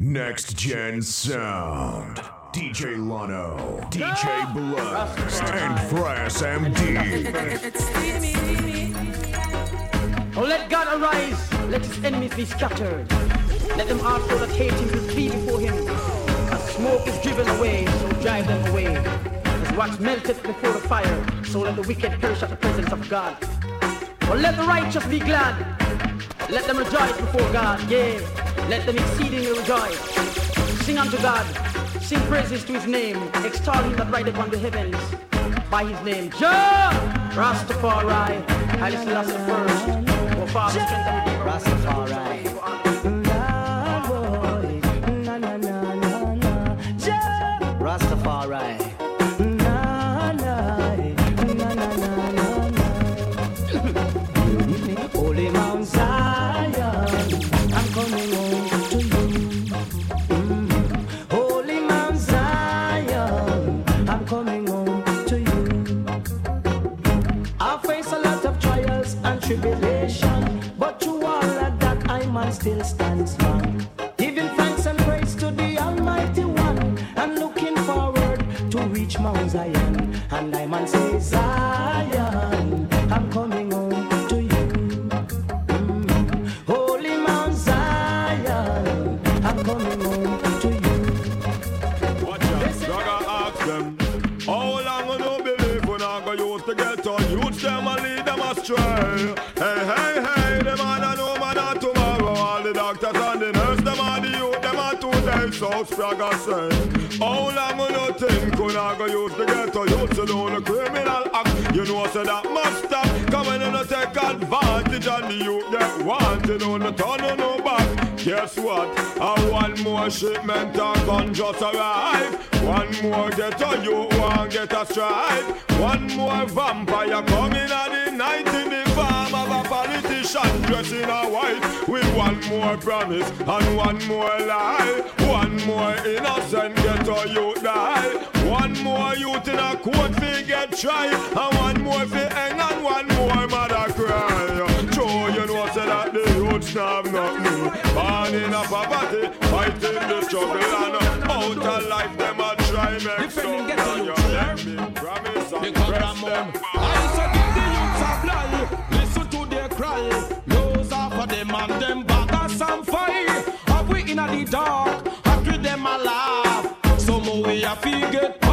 Next Gen Sound. DJ Lano, DJ ah! Blast, and Fresh MD. Oh, let God arise, let his enemies be scattered. Let them also that hate him be flee before him. As smoke is driven away, so drive them away. As wax melteth before the fire, so let the wicked perish at the presence of God. Oh, let the righteous be glad. Let them rejoice before God, yea, let them exceedingly rejoice. Sing unto God, sing praises to his name, extol him that rideth upon the heavens by his name. Jah Rastafari, Haile Selassie first. Oh Father, strength and. Rastafari. Rastafari. house fragger say How long will you think when I go use the ghetto youth to do the criminal act? You know I say that must stop Come in and take advantage on the youth that want You know the turn on no back Guess what? I want more shipment of gun just arrive One more ghetto you want get a strike One more vampire coming out the 19 politician dressed in a white with one more promise and one more lie. One more innocent get a you die. One more youth in a court fi get tried and one more fi hang and one more mother cry. Joe, you know say that the youths not have nothing. Born in a poverty, fighting the struggle and uh, out of life them a try make Defending some get to and you, you yeah? let me promise and press them. I said the youths a fly, cry. Lose off of them and them baggers and fight. Have we in the dark, have with them a laugh. Some way I get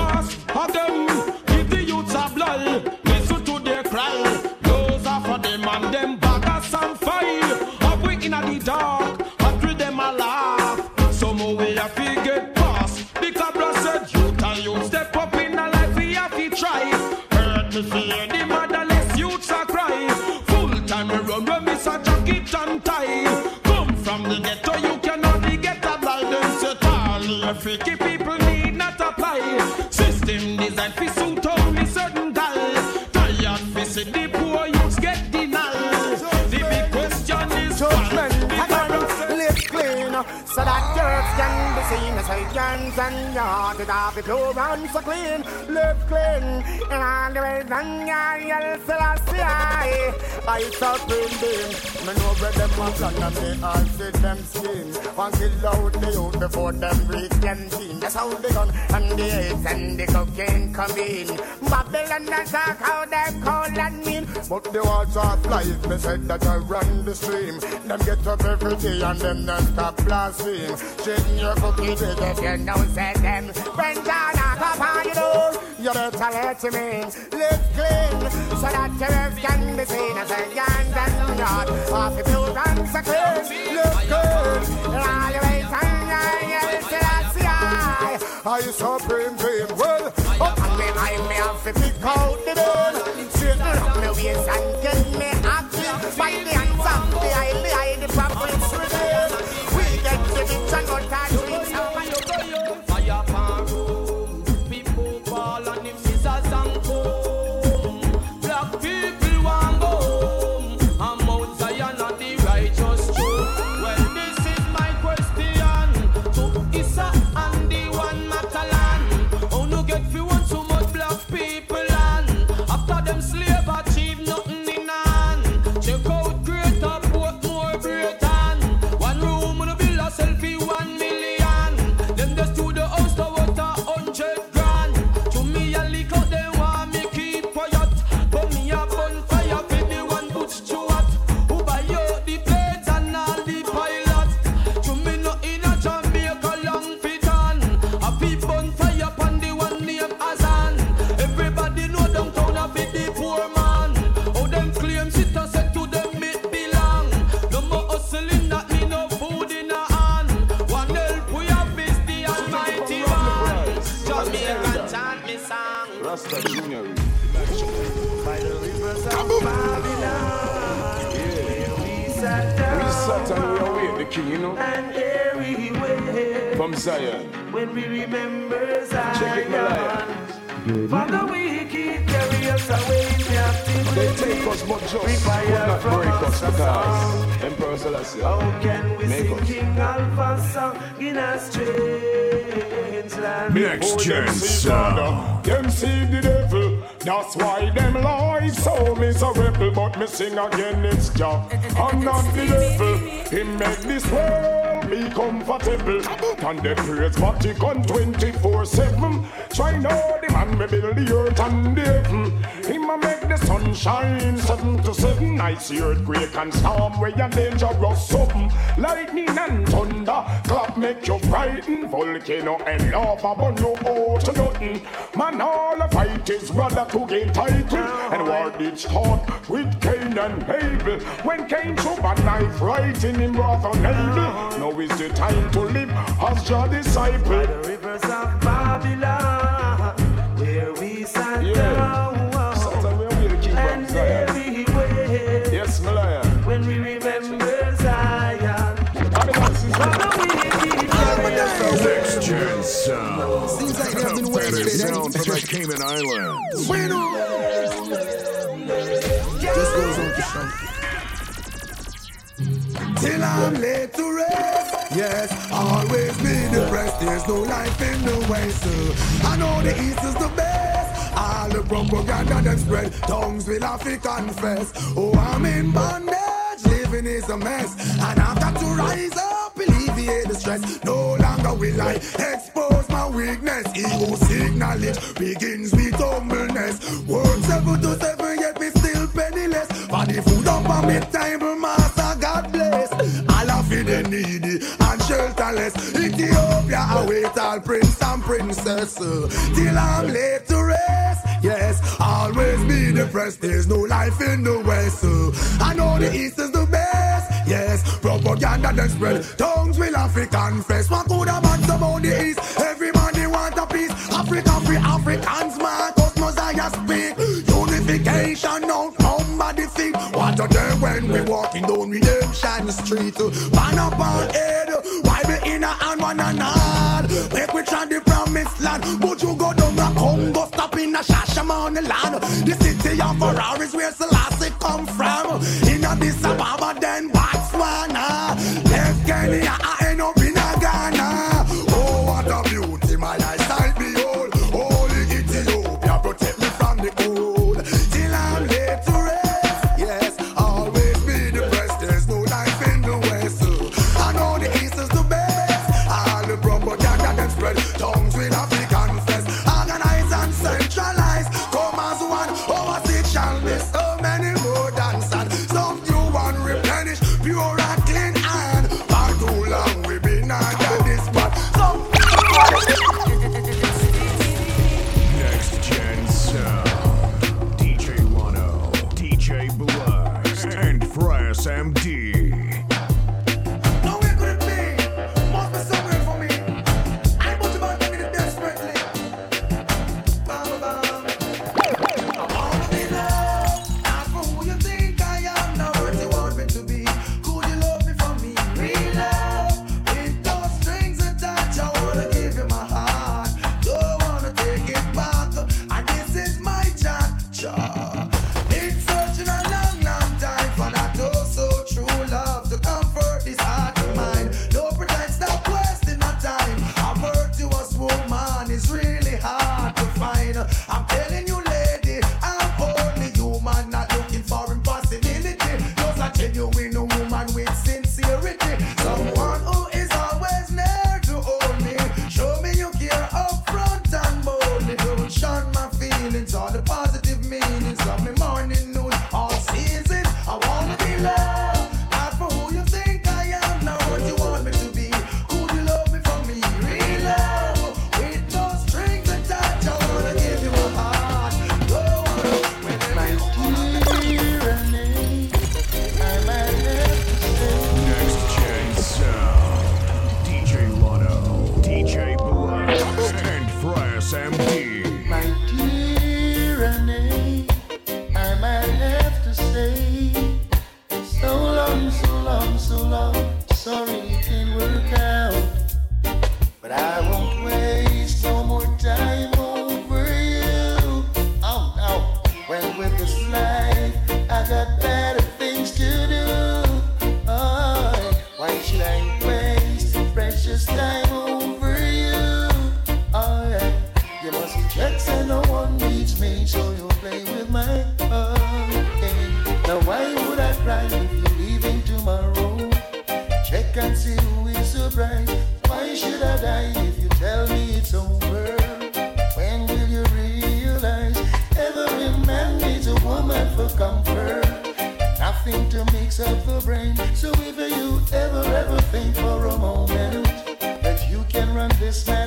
hands and It all be pure and so clean. Live clean in all the ways and yard Selassie. I I supreme being Me know where them plan and me all see them scheme And kill out the youth before them reach them team That's how they gun and the AIDS and the cocaine come in. Babylon and talk how them cold and mean. But the water of life me said that I run the stream. Them get up every day and them not stop blaspheme Shaking your cookie if you know say them When down a cup on you know You better let him in. Live clean So that your earth can be seen as a yard and yard Off the pure and clean. Live good In all your ways and your till I see I I supreme being well Up on me I me have to pick out the bone Straighten up me waist and get me happy By the hands of the highly high the prophets reveal We get the bitch and go touch with the king, you know, and here we wait. from Zion. When we remember Check it, Malaya. Zion, from the wicked carry us away captive. They take us, but just could not break us because Emperor Selassie. How can we Make sing us. King Alpha song in a strange land? Next oh, Gen Sound. Them see the devil, that's why them life so miserable. But me sing again, it's Jah. I'm not the devil. He make this world be comfortable. And they praise Vatican 24-7. Try the man me build the earth and the heaven. Him a make the sun shine seven to seven. I see earthquake and storm where you dangerous something. Lightning and thunder, clap make you frightened. Volcano and lava burn you out to nothing. Man, all the fight is brother to gain title. And war did start with Cain and Abel. When Cain took a knife right in him wrath on Abel. Now is the time to live as your disciple. By the rivers of Babylon, sound from the Cayman Islands. Just goes on to show. Till I'm laid to rest. Yes, always be depressed. There's no life in the west. So I know the east is the best. All the propaganda them spread. Tongues will have to confess. Oh, I'm in bondage. Living is a mess. And I've got to rise up, alleviate the stress. No longer will I expose my weakness. Ego signal it begins with humbleness. Work seven to seven, yet me still penniless. For the food up on me table, master, God bless. All of the needy and shelterless. Ethiopia await all prince and princess. uh, Till I'm laid to rest. Yes, always be depressed. There's no life in the west. uh, I know the east is the best. Yes, propaganda then spread. Tongues will have to confess. What could have been about the east? Everybody want a piece. Africa free Africans, Marcus Mosiah speak. Unification outnumber defeat. What a day when we walking down Redemption Street. Man up on head, why be in a hand one and all? Make we try the promised land. But you go down the Congo, stop in a Shashamane land. The city of Ferraris where Selassie come from. In Addis then Botswana. Left and Frass MD. So if you ever, ever think for a moment that you can run this man.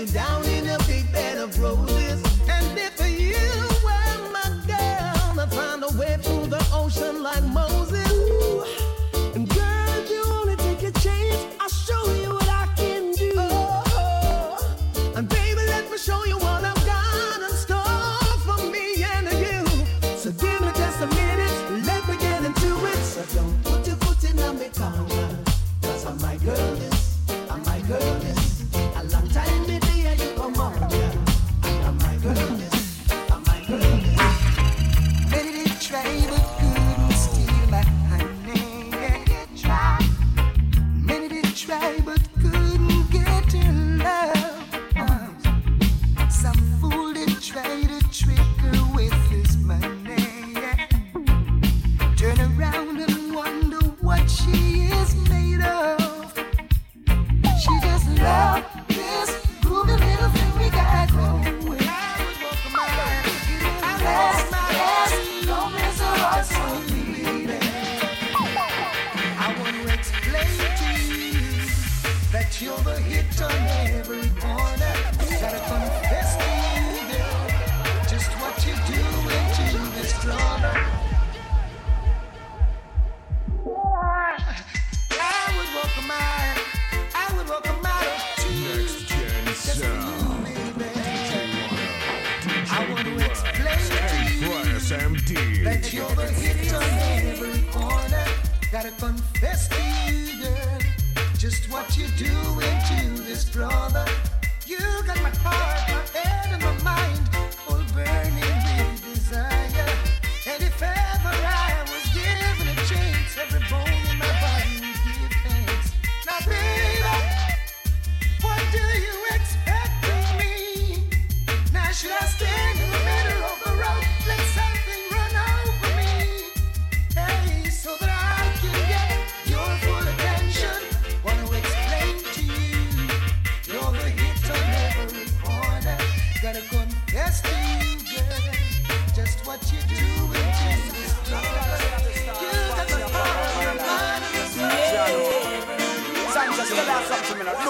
you down in a big bed of roses.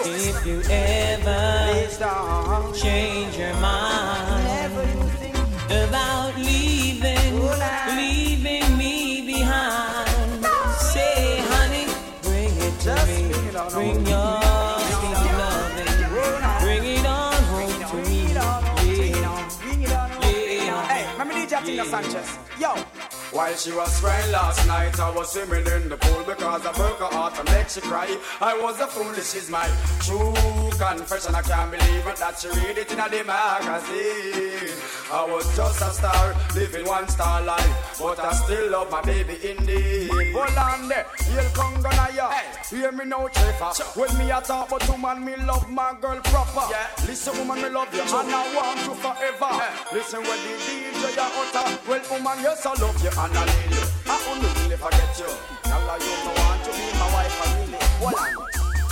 If you ever change your mind about leaving, leaving me behind, say, honey, bring it to me. Bring your let me DJ Tina Sanchez. Yo. While she was crying last night, I was swimming in the pool because I broke her heart and make she cry. I was a fool, this is my true confession. I can't believe it that she read it in a the magazine. I was just a star, living one star life, but I still love my baby indeed. Hold on there, you'll come gonna. Hear me now, Trevor. When me a talk about woman, me love my girl proper. Yeah. Listen, woman, me love you, and I want you forever. Listen, when the DJ ya utter, well, woman, yes, I love you and I need you. I only really forget you. Now you don't want to be my wife, I really. Hold on.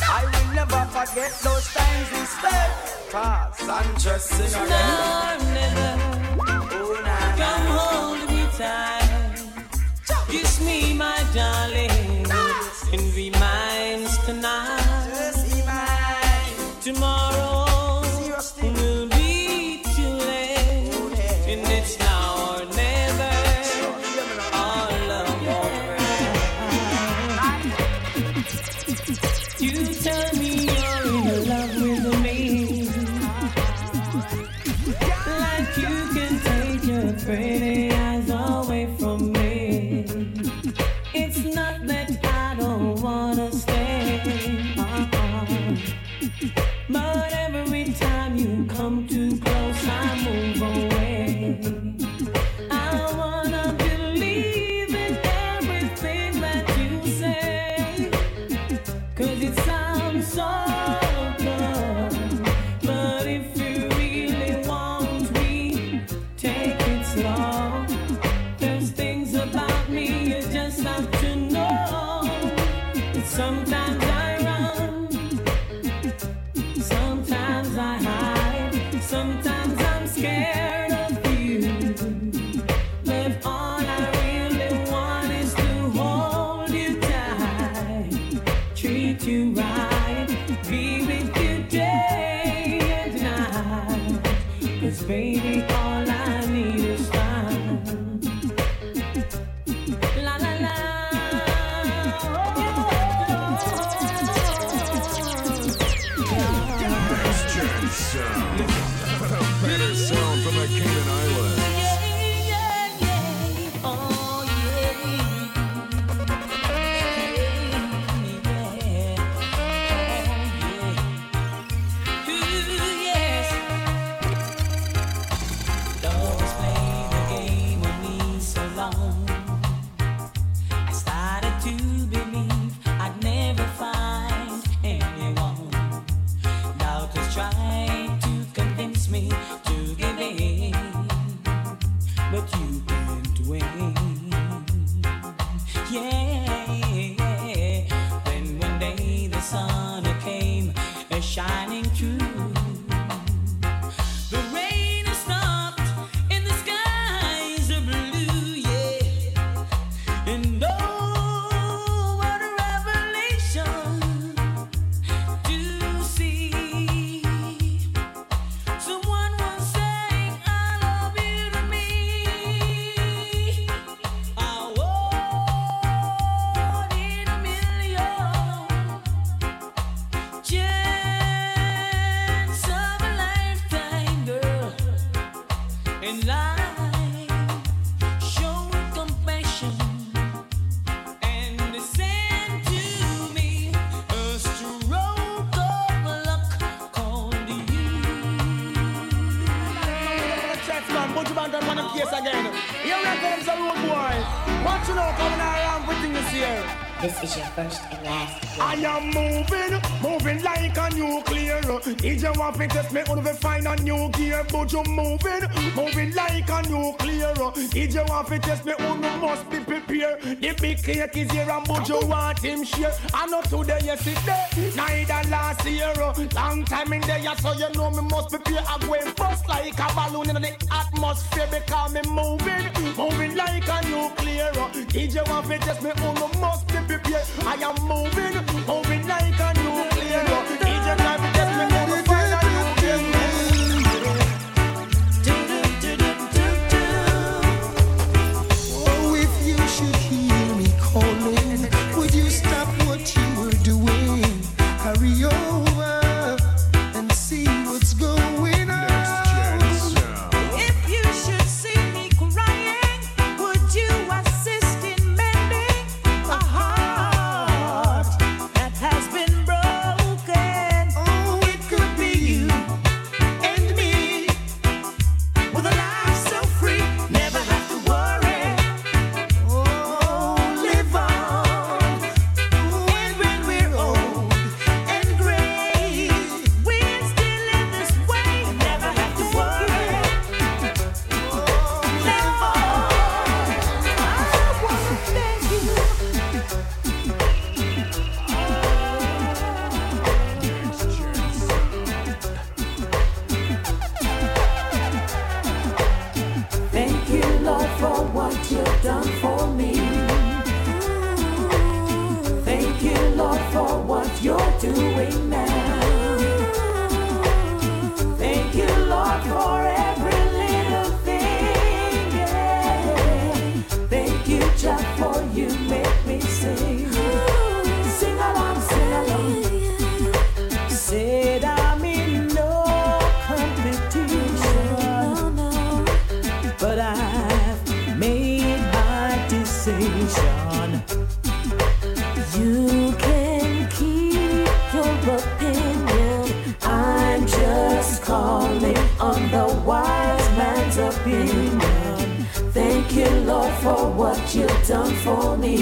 I will never forget those times instead. Cause Sanchez sing again. No, never. Oh, come hold me tight. Tried to convince me to give in, but you here? This is your first and last. One. I am moving, moving like a nuclear. DJ want to test me, only find a new gear. But you moving, moving like a nuclear. DJ want to test me, only must be prepared. The big cake is here and but you want him share. I know today, yesterday, neither last year. Long time in there, so you know me must prepare. I go bust like a balloon in the atmosphere because me moving, moving like a nuclear. DJ want to test me, only must be I am moving. you've done for me.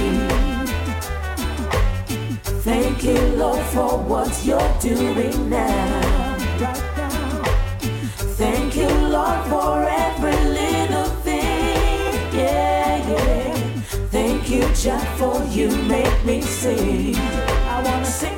Thank you, Lord, for what you're doing now. Thank you, Lord, for every little thing. Yeah, yeah. Thank you, Jack, for you make me sing. I wanna sing.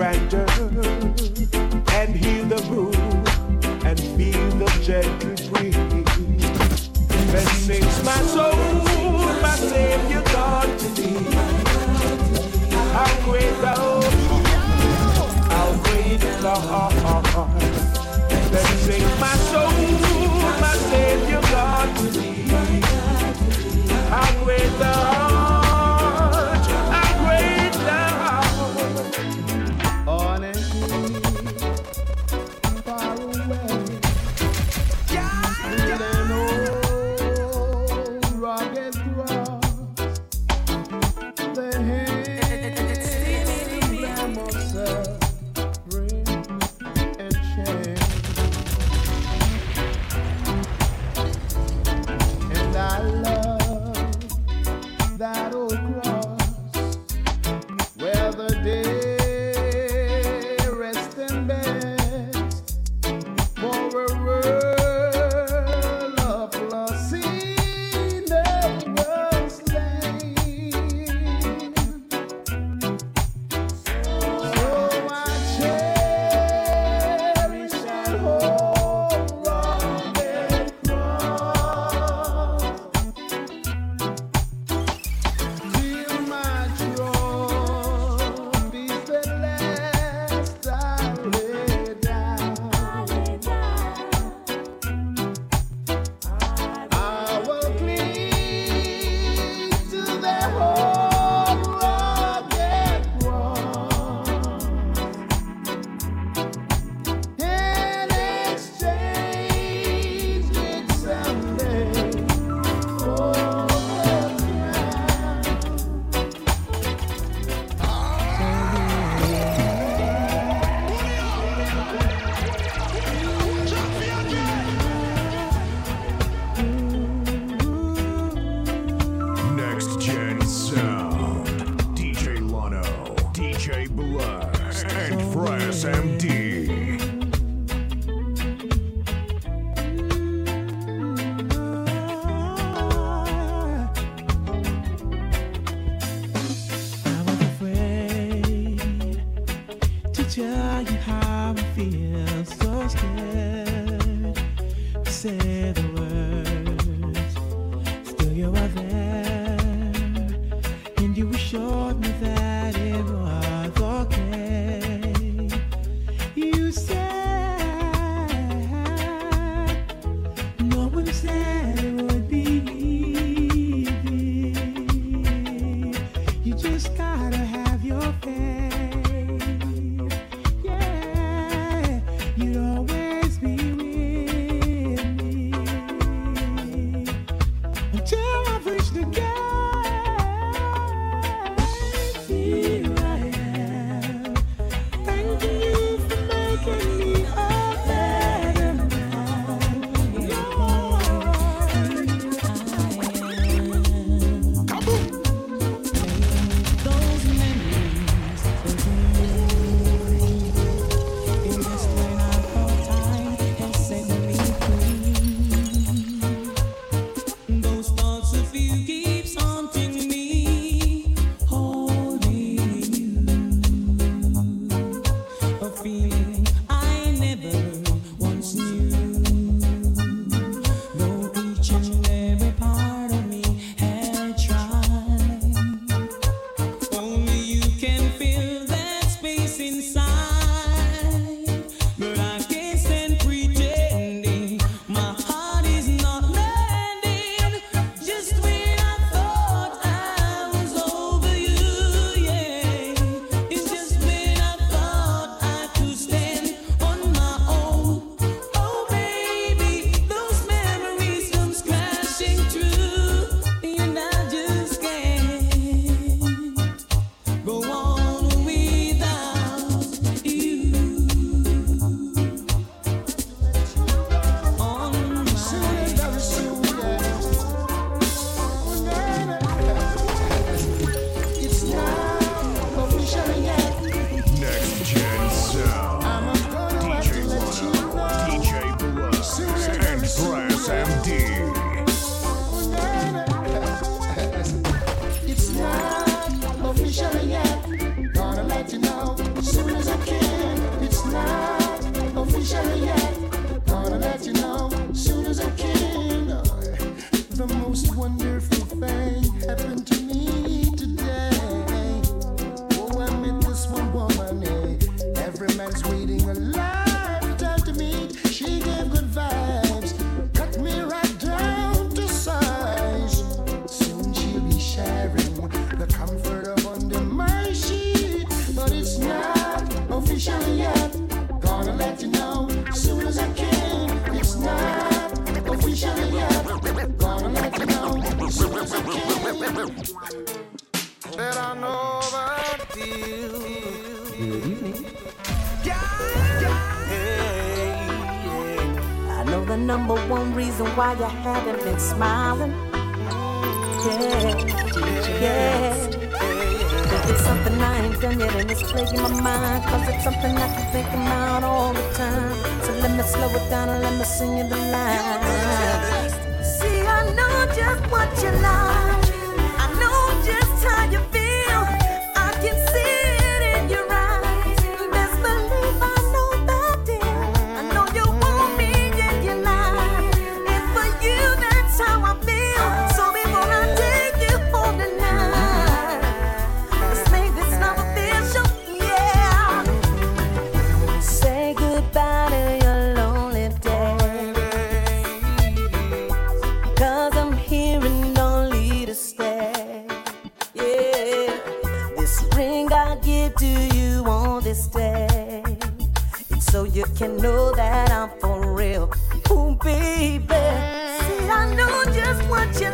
Grandeur Good evening. I know the number one reason why you haven't been smiling. Yeah, yeah. It's something I ain't done yet and it's plaguing my mind Cause it's something I can think about all the time So let me slow it down and let me sing you the line See, I know just what you like I know just how you feel Trên